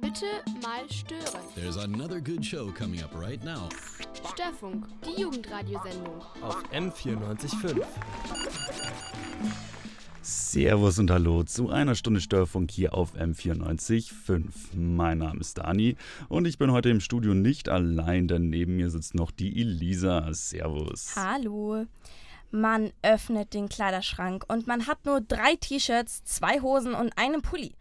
Bitte mal stören. There's another good show coming up right now. Störfunk, die Jugendradiosendung. Auf M94.5. Servus und Hallo zu einer Stunde Störfunk hier auf M94.5. Mein Name ist Dani und ich bin heute im Studio nicht allein, denn neben mir sitzt noch die Elisa. Servus. Hallo. Man öffnet den Kleiderschrank und man hat nur drei T-Shirts, zwei Hosen und einen Pulli.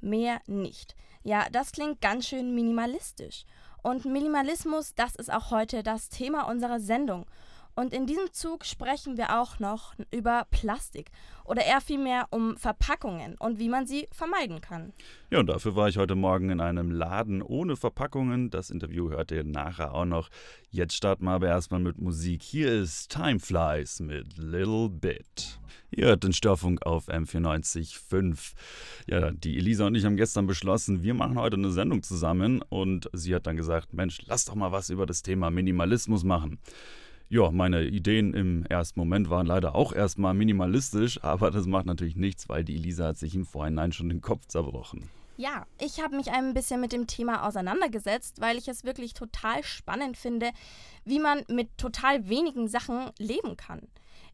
Mehr nicht. Ja, das klingt ganz schön minimalistisch. Und Minimalismus, das ist auch heute das Thema unserer Sendung. Und in diesem Zug sprechen wir auch noch über Plastik oder eher vielmehr um Verpackungen und wie man sie vermeiden kann. Ja, und dafür war ich heute Morgen in einem Laden ohne Verpackungen. Das Interview hört ihr nachher auch noch. Jetzt starten wir aber erstmal mit Musik. Hier ist Time Flies mit Little Bit. Ihr hört den Störfunk auf M94.5. Ja, die Elisa und ich haben gestern beschlossen, wir machen heute eine Sendung zusammen und sie hat dann gesagt, Mensch, lass doch mal was über das Thema Minimalismus machen. Ja, meine Ideen im ersten Moment waren leider auch erstmal minimalistisch, aber das macht natürlich nichts, weil die Elisa hat sich im Vorhinein schon den Kopf zerbrochen. Ja, ich habe mich ein bisschen mit dem Thema auseinandergesetzt, weil ich es wirklich total spannend finde, wie man mit total wenigen Sachen leben kann.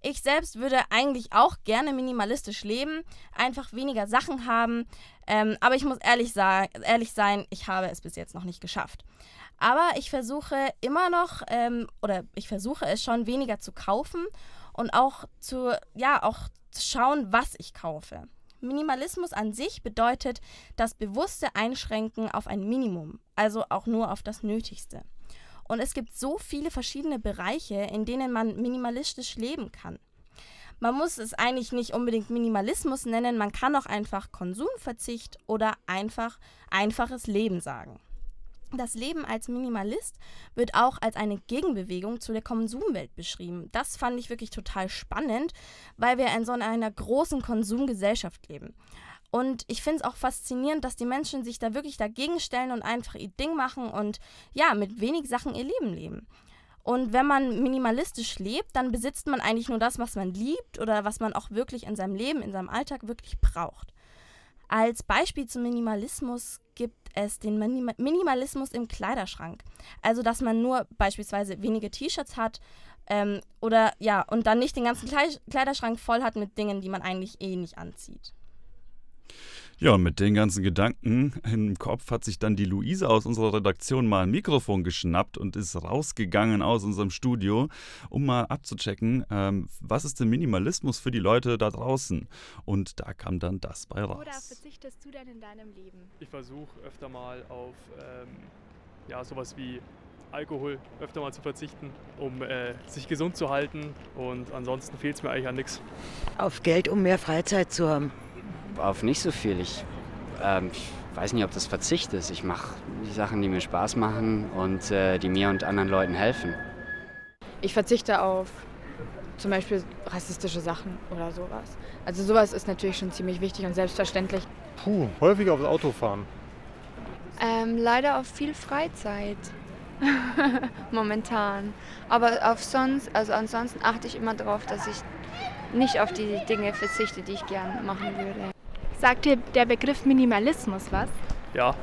Ich selbst würde eigentlich auch gerne minimalistisch leben, einfach weniger Sachen haben, ähm, aber ich muss ehrlich, ehrlich sein, ich habe es bis jetzt noch nicht geschafft. Aber ich versuche immer noch, ähm, oder ich versuche es schon, weniger zu kaufen und auch zu, ja, auch zu schauen, was ich kaufe. Minimalismus an sich bedeutet das bewusste Einschränken auf ein Minimum, also auch nur auf das Nötigste. Und es gibt so viele verschiedene Bereiche, in denen man minimalistisch leben kann. Man muss es eigentlich nicht unbedingt Minimalismus nennen, man kann auch einfach Konsumverzicht oder einfach einfaches Leben sagen. Das Leben als Minimalist wird auch als eine Gegenbewegung zu der Konsumwelt beschrieben. Das fand ich wirklich total spannend, weil wir in so einer großen Konsumgesellschaft leben. Und ich finde es auch faszinierend, dass die Menschen sich da wirklich dagegen stellen und einfach ihr Ding machen und ja, mit wenig Sachen ihr Leben leben. Und wenn man minimalistisch lebt, dann besitzt man eigentlich nur das, was man liebt oder was man auch wirklich in seinem Leben, in seinem Alltag wirklich braucht. Als Beispiel zum Minimalismus gibt es den Minimalismus im Kleiderschrank. Also, dass man nur beispielsweise wenige T-Shirts hat ähm, oder ja, und dann nicht den ganzen Kleiderschrank voll hat mit Dingen, die man eigentlich eh nicht anzieht. Ja, und mit den ganzen Gedanken im Kopf hat sich dann die Luise aus unserer Redaktion mal ein Mikrofon geschnappt und ist rausgegangen aus unserem Studio, um mal abzuchecken, ähm, was ist denn Minimalismus für die Leute da draußen? Und da kam dann das bei raus. Oder verzichtest du denn in deinem Leben? Ich versuche öfter mal auf ähm, ja, sowas wie Alkohol öfter mal zu verzichten, um äh, sich gesund zu halten. Und ansonsten fehlt es mir eigentlich an nichts. Auf Geld, um mehr Freizeit zu haben auf nicht so viel. Ich, ähm, ich weiß nicht, ob das Verzicht ist. Ich mache die Sachen, die mir Spaß machen und äh, die mir und anderen Leuten helfen. Ich verzichte auf zum Beispiel rassistische Sachen oder sowas. Also sowas ist natürlich schon ziemlich wichtig und selbstverständlich. Puh, häufiger aufs Auto fahren. Ähm, leider auf viel Freizeit. Momentan. Aber auf sonst, also ansonsten achte ich immer darauf, dass ich nicht auf die Dinge verzichte, die ich gerne machen würde. Sagt dir der Begriff Minimalismus was? Ja,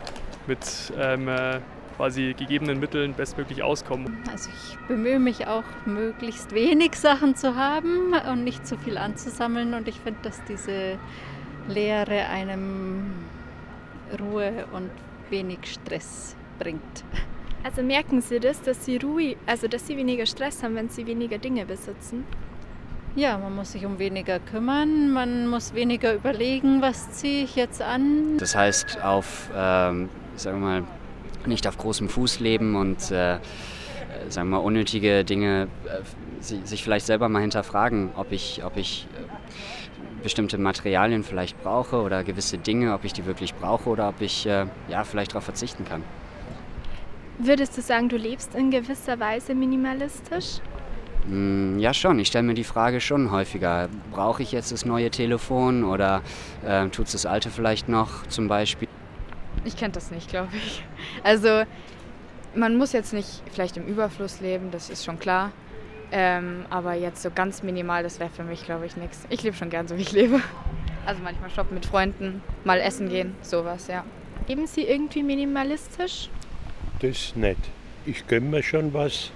mit ähm, äh, quasi gegebenen Mitteln bestmöglich auskommen. Also ich bemühe mich auch, möglichst wenig Sachen zu haben und nicht zu viel anzusammeln. Und ich finde, dass diese Lehre einem Ruhe und wenig Stress bringt. Also merken Sie das, dass Sie ruhig, also dass Sie weniger Stress haben, wenn Sie weniger Dinge besitzen? Ja, man muss sich um weniger kümmern, man muss weniger überlegen, was ziehe ich jetzt an. Das heißt, auf, ähm, sagen wir mal, nicht auf großem Fuß leben und äh, sagen wir mal, unnötige Dinge, äh, sich vielleicht selber mal hinterfragen, ob ich, ob ich äh, bestimmte Materialien vielleicht brauche oder gewisse Dinge, ob ich die wirklich brauche oder ob ich äh, ja, vielleicht darauf verzichten kann. Würdest du sagen, du lebst in gewisser Weise minimalistisch? Hm, ja, schon. Ich stelle mir die Frage schon häufiger. Brauche ich jetzt das neue Telefon oder äh, tut es das alte vielleicht noch zum Beispiel? Ich kenne das nicht, glaube ich. Also man muss jetzt nicht vielleicht im Überfluss leben, das ist schon klar. Ähm, aber jetzt so ganz minimal, das wäre für mich, glaube ich, nichts. Ich lebe schon gern so, wie ich lebe. Also manchmal shoppen mit Freunden, mal essen gehen, sowas, ja. Leben Sie irgendwie minimalistisch? Das nicht. Ich gönne mir schon was,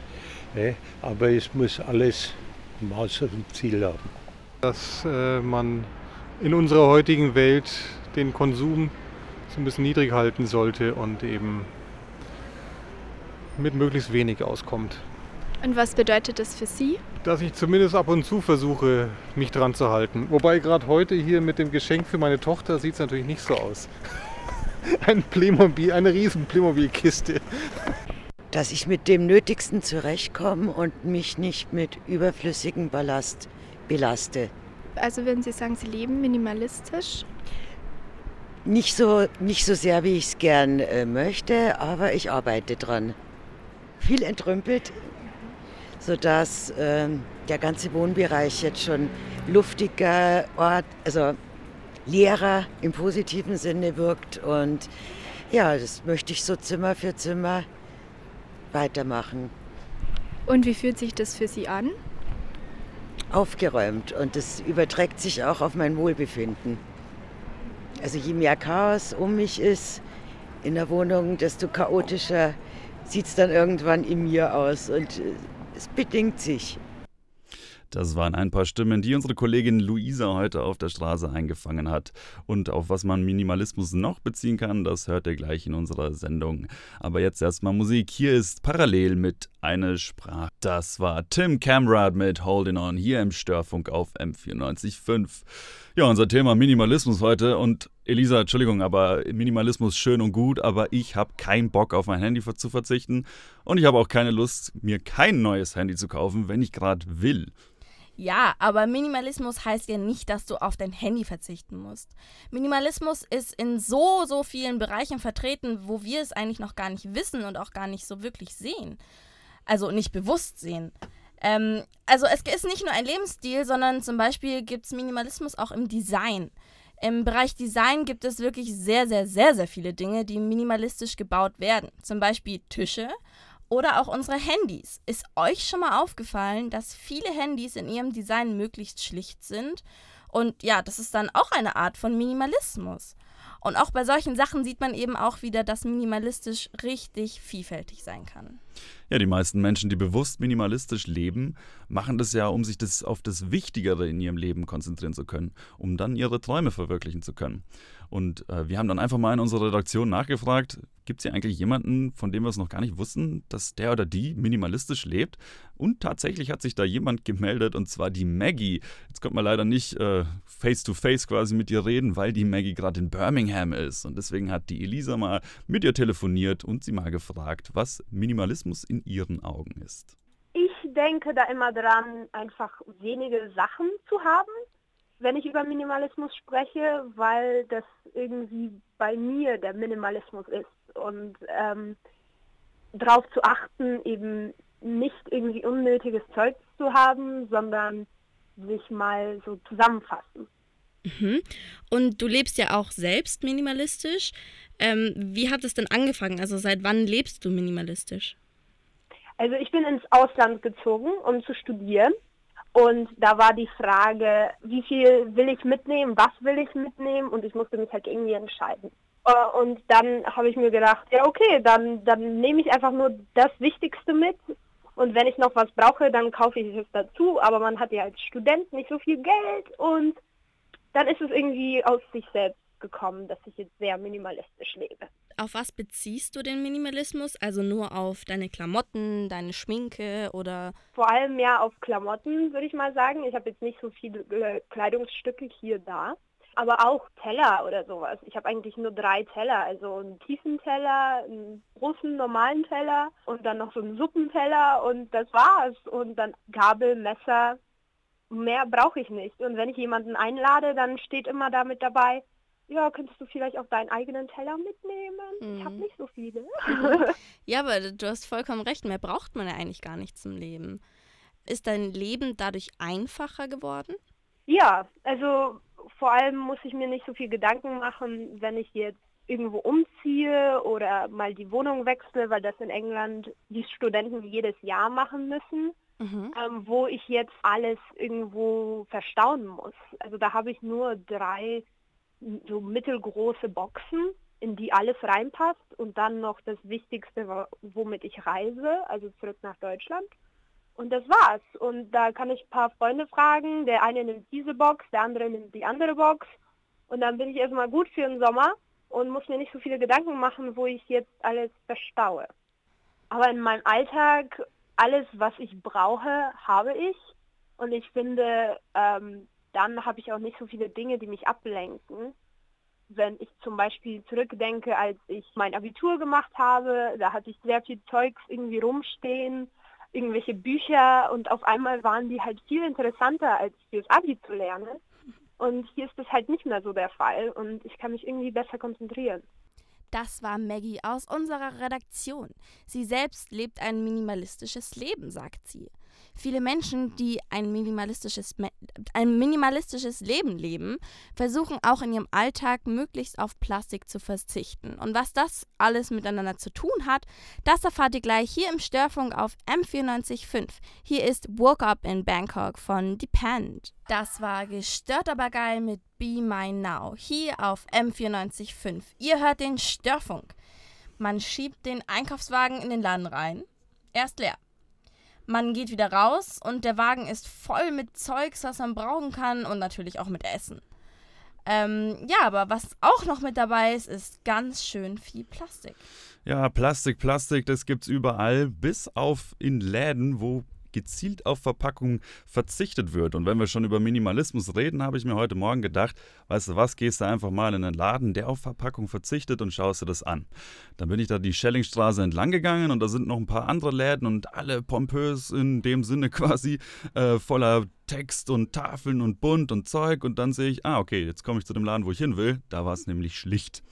aber es muss alles Maß und Ziel haben. Dass äh, man in unserer heutigen Welt den Konsum so ein bisschen niedrig halten sollte und eben mit möglichst wenig auskommt. Und was bedeutet das für Sie? Dass ich zumindest ab und zu versuche, mich dran zu halten. Wobei gerade heute hier mit dem Geschenk für meine Tochter sieht es natürlich nicht so aus. Ein Playmobil, eine riesen Playmobil-Kiste. Dass ich mit dem Nötigsten zurechtkomme und mich nicht mit überflüssigem Ballast belaste. Also würden Sie sagen, Sie leben minimalistisch? Nicht so, nicht so sehr, wie ich es gern äh, möchte, aber ich arbeite dran. Viel entrümpelt, sodass äh, der ganze Wohnbereich jetzt schon luftiger, Ort, also leerer im positiven Sinne wirkt. Und ja, das möchte ich so Zimmer für Zimmer weitermachen. Und wie fühlt sich das für Sie an? Aufgeräumt und das überträgt sich auch auf mein Wohlbefinden. Also je mehr Chaos um mich ist in der Wohnung, desto chaotischer sieht es dann irgendwann in mir aus und äh, es bedingt sich. Das waren ein paar Stimmen, die unsere Kollegin Luisa heute auf der Straße eingefangen hat. Und auf was man Minimalismus noch beziehen kann, das hört ihr gleich in unserer Sendung. Aber jetzt erstmal Musik. Hier ist parallel mit eine Sprache. Das war Tim Camrad mit Holding On hier im Störfunk auf M94.5. Ja, unser Thema Minimalismus heute. Und Elisa, Entschuldigung, aber Minimalismus schön und gut, aber ich habe keinen Bock auf mein Handy zu verzichten. Und ich habe auch keine Lust, mir kein neues Handy zu kaufen, wenn ich gerade will. Ja, aber Minimalismus heißt ja nicht, dass du auf dein Handy verzichten musst. Minimalismus ist in so, so vielen Bereichen vertreten, wo wir es eigentlich noch gar nicht wissen und auch gar nicht so wirklich sehen. Also nicht bewusst sehen. Ähm, also es ist nicht nur ein Lebensstil, sondern zum Beispiel gibt es Minimalismus auch im Design. Im Bereich Design gibt es wirklich sehr, sehr, sehr, sehr viele Dinge, die minimalistisch gebaut werden. Zum Beispiel Tische oder auch unsere Handys. Ist euch schon mal aufgefallen, dass viele Handys in ihrem Design möglichst schlicht sind? Und ja, das ist dann auch eine Art von Minimalismus. Und auch bei solchen Sachen sieht man eben auch wieder, dass minimalistisch richtig vielfältig sein kann. Ja, die meisten Menschen, die bewusst minimalistisch leben, machen das ja, um sich das auf das Wichtigere in ihrem Leben konzentrieren zu können, um dann ihre Träume verwirklichen zu können. Und äh, wir haben dann einfach mal in unserer Redaktion nachgefragt, gibt es hier eigentlich jemanden, von dem wir es noch gar nicht wussten, dass der oder die minimalistisch lebt? Und tatsächlich hat sich da jemand gemeldet, und zwar die Maggie. Jetzt konnte man leider nicht äh, face-to-face quasi mit ihr reden, weil die Maggie gerade in Birmingham ist. Und deswegen hat die Elisa mal mit ihr telefoniert und sie mal gefragt, was Minimalismus in ihren Augen ist. Ich denke da immer dran, einfach wenige Sachen zu haben wenn ich über Minimalismus spreche, weil das irgendwie bei mir der Minimalismus ist und ähm, darauf zu achten, eben nicht irgendwie unnötiges Zeug zu haben, sondern sich mal so zusammenfassen. Mhm. Und du lebst ja auch selbst minimalistisch. Ähm, wie hat es denn angefangen? Also seit wann lebst du minimalistisch? Also ich bin ins Ausland gezogen, um zu studieren. Und da war die Frage, wie viel will ich mitnehmen, was will ich mitnehmen und ich musste mich halt irgendwie entscheiden. Äh, und dann habe ich mir gedacht, ja okay, dann, dann nehme ich einfach nur das Wichtigste mit und wenn ich noch was brauche, dann kaufe ich es dazu. Aber man hat ja als Student nicht so viel Geld und dann ist es irgendwie aus sich selbst gekommen, dass ich jetzt sehr minimalistisch lebe. Auf was beziehst du den Minimalismus? Also nur auf deine Klamotten, deine Schminke oder? Vor allem mehr auf Klamotten, würde ich mal sagen. Ich habe jetzt nicht so viele äh, Kleidungsstücke hier da. Aber auch Teller oder sowas. Ich habe eigentlich nur drei Teller. Also einen tiefen Teller, einen großen normalen Teller und dann noch so einen Suppenteller und das war's. Und dann Gabel, Messer. Mehr brauche ich nicht. Und wenn ich jemanden einlade, dann steht immer damit dabei, ja, könntest du vielleicht auch deinen eigenen Teller mitnehmen? Mhm. Ich habe nicht so viele. ja, aber du hast vollkommen recht, mehr braucht man ja eigentlich gar nicht zum Leben. Ist dein Leben dadurch einfacher geworden? Ja, also vor allem muss ich mir nicht so viel Gedanken machen, wenn ich jetzt irgendwo umziehe oder mal die Wohnung wechsle, weil das in England die Studenten jedes Jahr machen müssen. Mhm. Ähm, wo ich jetzt alles irgendwo verstauen muss. Also da habe ich nur drei so mittelgroße Boxen in die alles reinpasst und dann noch das Wichtigste, womit ich reise, also zurück nach Deutschland. Und das war's. Und da kann ich ein paar Freunde fragen. Der eine nimmt diese Box, der andere nimmt die andere Box. Und dann bin ich erstmal gut für den Sommer und muss mir nicht so viele Gedanken machen, wo ich jetzt alles verstaue. Aber in meinem Alltag, alles, was ich brauche, habe ich. Und ich finde, ähm, dann habe ich auch nicht so viele Dinge, die mich ablenken. Wenn ich zum Beispiel zurückdenke, als ich mein Abitur gemacht habe, da hatte ich sehr viel Zeugs irgendwie rumstehen irgendwelche Bücher und auf einmal waren die halt viel interessanter, als fürs Abi zu lernen. Und hier ist das halt nicht mehr so der Fall und ich kann mich irgendwie besser konzentrieren. Das war Maggie aus unserer Redaktion. Sie selbst lebt ein minimalistisches Leben, sagt sie. Viele Menschen, die ein minimalistisches, ein minimalistisches Leben leben, versuchen auch in ihrem Alltag möglichst auf Plastik zu verzichten. Und was das alles miteinander zu tun hat, das erfahrt ihr gleich hier im Störfunk auf M945. Hier ist Woke Up in Bangkok von Depend. Das war gestört aber geil mit Be Mine Now hier auf M945. Ihr hört den Störfunk. Man schiebt den Einkaufswagen in den Laden rein. Er ist leer. Man geht wieder raus und der Wagen ist voll mit Zeugs, was man brauchen kann und natürlich auch mit Essen. Ähm, ja, aber was auch noch mit dabei ist, ist ganz schön viel Plastik. Ja, Plastik, Plastik, das gibt's überall, bis auf in Läden, wo gezielt auf Verpackungen verzichtet wird. Und wenn wir schon über Minimalismus reden, habe ich mir heute Morgen gedacht, weißt du was, gehst du einfach mal in einen Laden, der auf Verpackung verzichtet und schaust dir das an. Dann bin ich da die Schellingstraße entlang gegangen und da sind noch ein paar andere Läden und alle pompös in dem Sinne quasi äh, voller Text und Tafeln und bunt und Zeug und dann sehe ich, ah, okay, jetzt komme ich zu dem Laden, wo ich hin will. Da war es nämlich schlicht.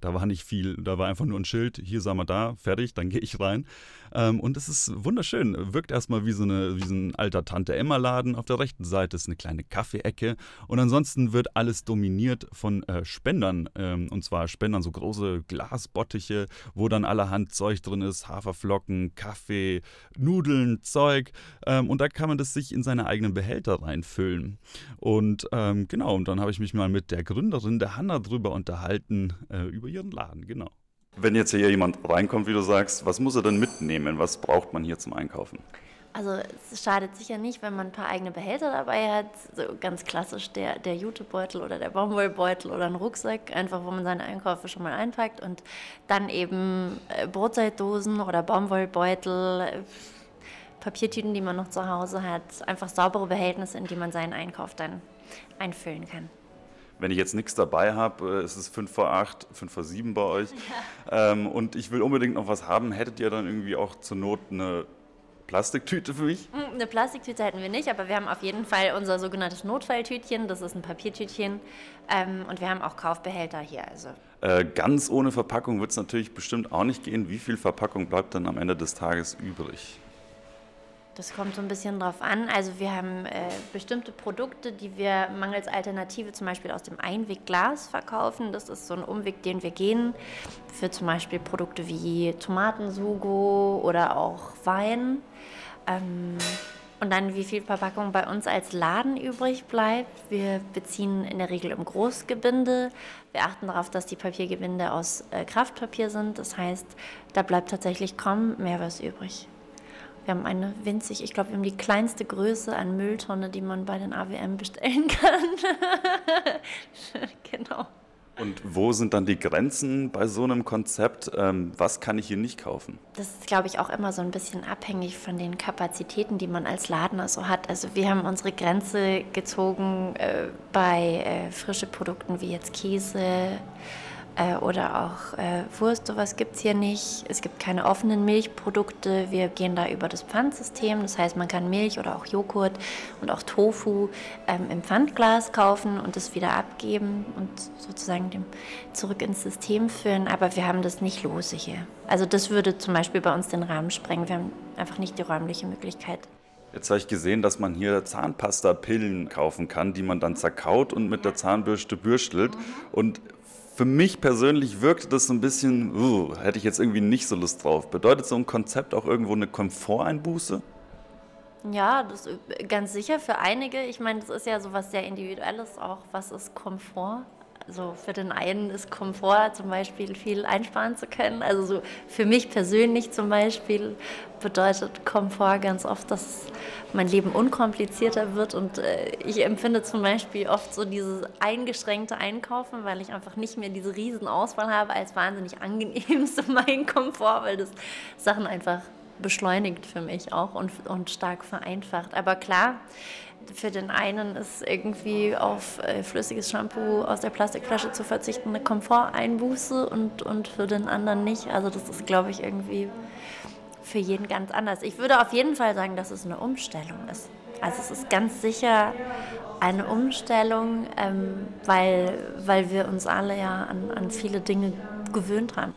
Da war nicht viel, da war einfach nur ein Schild, hier sagen wir da, fertig, dann gehe ich rein. Ähm, und es ist wunderschön. Wirkt erstmal wie so, eine, wie so ein alter Tante-Emma-Laden. Auf der rechten Seite ist eine kleine Kaffeeecke und ansonsten wird alles dominiert von äh, Spendern. Ähm, und zwar Spendern, so große Glasbottiche, wo dann allerhand Zeug drin ist, Haferflocken, Kaffee, Nudeln, Zeug. Ähm, und da kann man das sich in seine eigenen Behälter Behälter reinfüllen. Und ähm, genau, und dann habe ich mich mal mit der Gründerin, der Hanna, drüber unterhalten, äh, über ihren Laden, genau. Wenn jetzt hier jemand reinkommt, wie du sagst, was muss er denn mitnehmen? Was braucht man hier zum Einkaufen? Also es schadet sicher nicht, wenn man ein paar eigene Behälter dabei hat. So ganz klassisch der, der Jutebeutel oder der Baumwollbeutel oder ein Rucksack, einfach wo man seine Einkäufe schon mal einpackt. Und dann eben äh, Brotzeitdosen oder Baumwollbeutel, Papiertüten, die man noch zu Hause hat, einfach saubere Behältnisse, in die man seinen Einkauf dann einfüllen kann. Wenn ich jetzt nichts dabei habe, äh, ist es 5 vor 8, 5 vor 7 bei euch ja. ähm, und ich will unbedingt noch was haben, hättet ihr dann irgendwie auch zur Not eine Plastiktüte für mich? Hm, eine Plastiktüte hätten wir nicht, aber wir haben auf jeden Fall unser sogenanntes Notfalltütchen. Das ist ein Papiertütchen. Ähm, und wir haben auch Kaufbehälter hier. Also. Äh, ganz ohne Verpackung wird es natürlich bestimmt auch nicht gehen. Wie viel Verpackung bleibt dann am Ende des Tages übrig? Das kommt so ein bisschen drauf an. Also wir haben äh, bestimmte Produkte, die wir mangels Alternative zum Beispiel aus dem Einwegglas verkaufen. Das ist so ein Umweg, den wir gehen für zum Beispiel Produkte wie Tomatensugo oder auch Wein. Ähm, und dann, wie viel Verpackung bei uns als Laden übrig bleibt. Wir beziehen in der Regel im Großgebinde. Wir achten darauf, dass die Papiergebinde aus äh, Kraftpapier sind. Das heißt, da bleibt tatsächlich kaum mehr was übrig. Wir haben eine winzig, ich glaube, wir haben die kleinste Größe an Mülltonne, die man bei den AWM bestellen kann. genau. Und wo sind dann die Grenzen bei so einem Konzept? Ähm, was kann ich hier nicht kaufen? Das ist, glaube ich, auch immer so ein bisschen abhängig von den Kapazitäten, die man als Laden so hat. Also wir haben unsere Grenze gezogen äh, bei äh, frische Produkten wie jetzt Käse, äh, oder auch äh, Wurst, sowas gibt es hier nicht. Es gibt keine offenen Milchprodukte. Wir gehen da über das Pfandsystem. Das heißt, man kann Milch oder auch Joghurt und auch Tofu ähm, im Pfandglas kaufen und es wieder abgeben und sozusagen dem zurück ins System führen. Aber wir haben das nicht lose hier. Also das würde zum Beispiel bei uns den Rahmen sprengen. Wir haben einfach nicht die räumliche Möglichkeit. Jetzt habe ich gesehen, dass man hier Zahnpasta-Pillen kaufen kann, die man dann zerkaut und mit der Zahnbürste bürstelt. Mhm. Und für mich persönlich wirkte das so ein bisschen, uh, hätte ich jetzt irgendwie nicht so Lust drauf. Bedeutet so ein Konzept auch irgendwo eine Komforteinbuße? Ja, das ganz sicher für einige. Ich meine, das ist ja so was sehr Individuelles auch. Was ist Komfort? So für den einen ist Komfort zum Beispiel viel einsparen zu können. Also so für mich persönlich zum Beispiel bedeutet Komfort ganz oft, dass mein Leben unkomplizierter wird und äh, ich empfinde zum Beispiel oft so dieses eingeschränkte Einkaufen, weil ich einfach nicht mehr diese riesen Auswahl habe, als wahnsinnig angenehm so mein Komfort, weil das Sachen einfach beschleunigt für mich auch und, und stark vereinfacht. Aber klar, für den einen ist irgendwie auf äh, flüssiges Shampoo aus der Plastikflasche zu verzichten eine Komforteinbuße und, und für den anderen nicht. Also das ist, glaube ich, irgendwie für jeden ganz anders. Ich würde auf jeden Fall sagen, dass es eine Umstellung ist. Also es ist ganz sicher eine Umstellung, ähm, weil, weil wir uns alle ja an, an viele Dinge gewöhnt haben.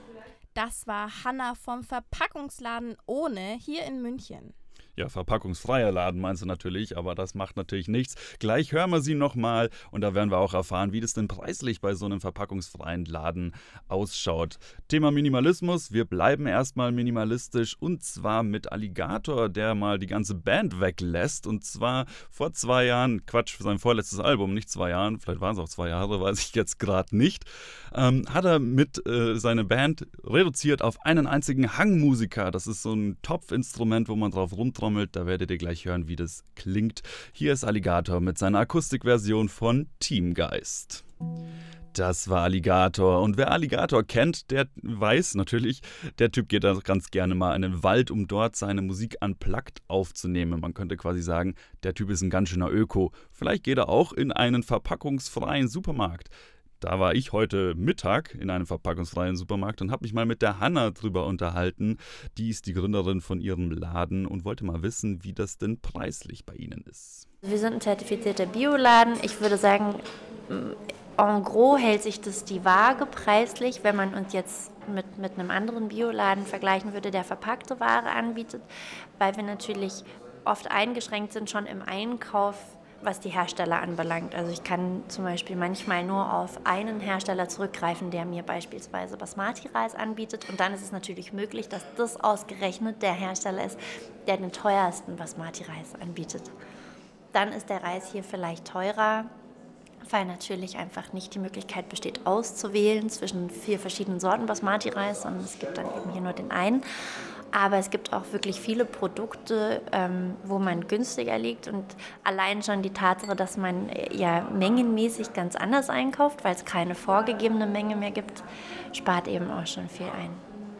Das war Hanna vom Verpackungsladen Ohne hier in München. Ja, verpackungsfreier Laden meinst du natürlich, aber das macht natürlich nichts. Gleich hören wir sie nochmal und da werden wir auch erfahren, wie das denn preislich bei so einem verpackungsfreien Laden ausschaut. Thema Minimalismus, wir bleiben erstmal minimalistisch und zwar mit Alligator, der mal die ganze Band weglässt und zwar vor zwei Jahren, Quatsch, für sein vorletztes Album, nicht zwei Jahren, vielleicht waren es auch zwei Jahre, weiß ich jetzt gerade nicht, ähm, hat er mit äh, seiner Band reduziert auf einen einzigen Hangmusiker. Das ist so ein Topfinstrument, wo man drauf rumtrommelt trommelt. Da werdet ihr gleich hören, wie das klingt. Hier ist Alligator mit seiner Akustikversion von Teamgeist. Das war Alligator. Und wer Alligator kennt, der weiß natürlich, der Typ geht da ganz gerne mal in den Wald, um dort seine Musik unplugged aufzunehmen. Man könnte quasi sagen, der Typ ist ein ganz schöner Öko. Vielleicht geht er auch in einen verpackungsfreien Supermarkt. Da war ich heute Mittag in einem verpackungsfreien Supermarkt und habe mich mal mit der Hanna drüber unterhalten. Die ist die Gründerin von ihrem Laden und wollte mal wissen, wie das denn preislich bei Ihnen ist. Wir sind ein zertifizierter Bioladen. Ich würde sagen, en gros hält sich das die Waage preislich, wenn man uns jetzt mit, mit einem anderen Bioladen vergleichen würde, der verpackte Ware anbietet, weil wir natürlich oft eingeschränkt sind schon im Einkauf was die Hersteller anbelangt. Also ich kann zum Beispiel manchmal nur auf einen Hersteller zurückgreifen, der mir beispielsweise Basmati-Reis anbietet. Und dann ist es natürlich möglich, dass das ausgerechnet der Hersteller ist, der den teuersten Basmati-Reis anbietet. Dann ist der Reis hier vielleicht teurer, weil natürlich einfach nicht die Möglichkeit besteht, auszuwählen zwischen vier verschiedenen Sorten Basmati-Reis, sondern es gibt dann eben hier nur den einen. Aber es gibt auch wirklich viele Produkte, ähm, wo man günstiger liegt und allein schon die Tatsache, dass man äh, ja mengenmäßig ganz anders einkauft, weil es keine vorgegebene Menge mehr gibt, spart eben auch schon viel ein.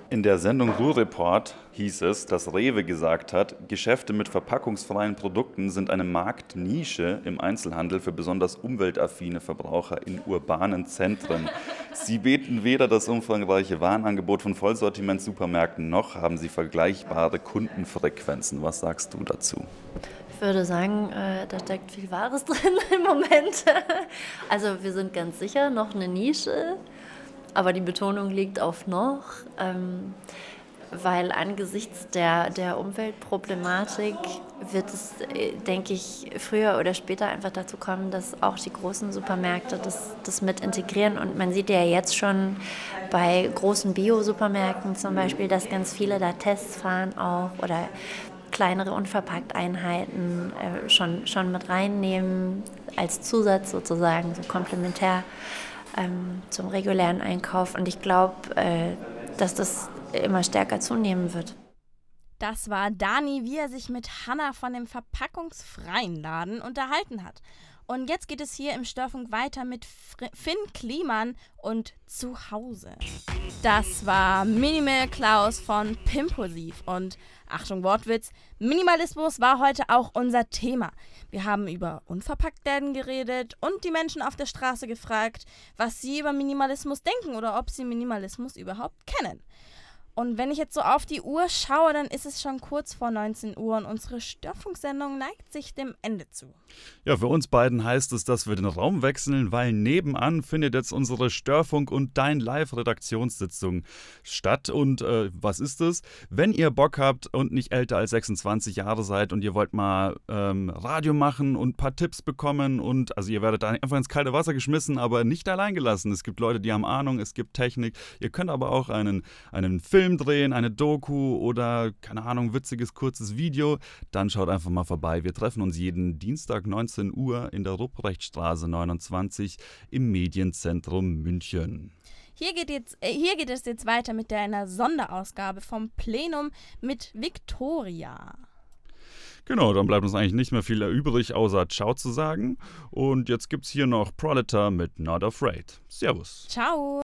In der Sendung Ruhrreport hieß es, dass Rewe gesagt hat, Geschäfte mit verpackungsfreien Produkten sind eine Marktnische im Einzelhandel für besonders umweltaffine Verbraucher in urbanen Zentren. Sie bieten weder das umfangreiche Warenangebot von Vollsortiment-Supermärkten noch haben sie vergleichbare Kundenfrequenzen. Was sagst du dazu? Ich würde sagen, äh, da steckt viel Wahres drin im Moment. Also wir sind ganz sicher noch eine Nische aber die Betonung liegt auf noch, ähm, weil angesichts der, der Umweltproblematik wird es, äh, denke ich, früher oder später einfach dazu kommen, dass auch die großen Supermärkte das, das mit integrieren. Und man sieht ja jetzt schon bei großen Bio-Supermärkten zum Beispiel, dass ganz viele da Tests fahren auch oder kleinere Unverpackt-Einheiten äh, schon, schon mit reinnehmen als Zusatz sozusagen, so komplementär ähm, zum regulären Einkauf. Und ich glaube, äh, dass das immer stärker zunehmen wird. Das war Dani, wie er sich mit Hanna von dem verpackungsfreien Laden unterhalten hat. Und jetzt geht es hier im Störfunk weiter mit Finn Kliman und Zuhause. Das war Minimal Klaus von Pimpulsiv und Achtung Wortwitz, Minimalismus war heute auch unser Thema. Wir haben über Unverpacktläden geredet und die Menschen auf der Straße gefragt, was sie über Minimalismus denken oder ob sie Minimalismus überhaupt kennen. Und wenn ich jetzt so auf die Uhr schaue, dann ist es schon kurz vor 19 Uhr und unsere Störfunksendung neigt sich dem Ende zu. Ja, für uns beiden heißt es, dass wir den Raum wechseln, weil nebenan findet jetzt unsere Störfunk und dein Live-Redaktionssitzung statt. Und äh, was ist es? Wenn ihr Bock habt und nicht älter als 26 Jahre seid und ihr wollt mal ähm, Radio machen und ein paar Tipps bekommen und also ihr werdet einfach ins kalte Wasser geschmissen, aber nicht allein gelassen. Es gibt Leute, die haben Ahnung, es gibt Technik. Ihr könnt aber auch einen, einen Film Film drehen, eine Doku oder, keine Ahnung, witziges kurzes Video, dann schaut einfach mal vorbei. Wir treffen uns jeden Dienstag 19 Uhr in der Rupprechtstraße 29 im Medienzentrum München. Hier geht, jetzt, äh, hier geht es jetzt weiter mit einer Sonderausgabe vom Plenum mit Victoria. Genau, dann bleibt uns eigentlich nicht mehr viel übrig, außer Ciao zu sagen. Und jetzt gibt's hier noch Proleta mit Not Afraid. Servus. Ciao.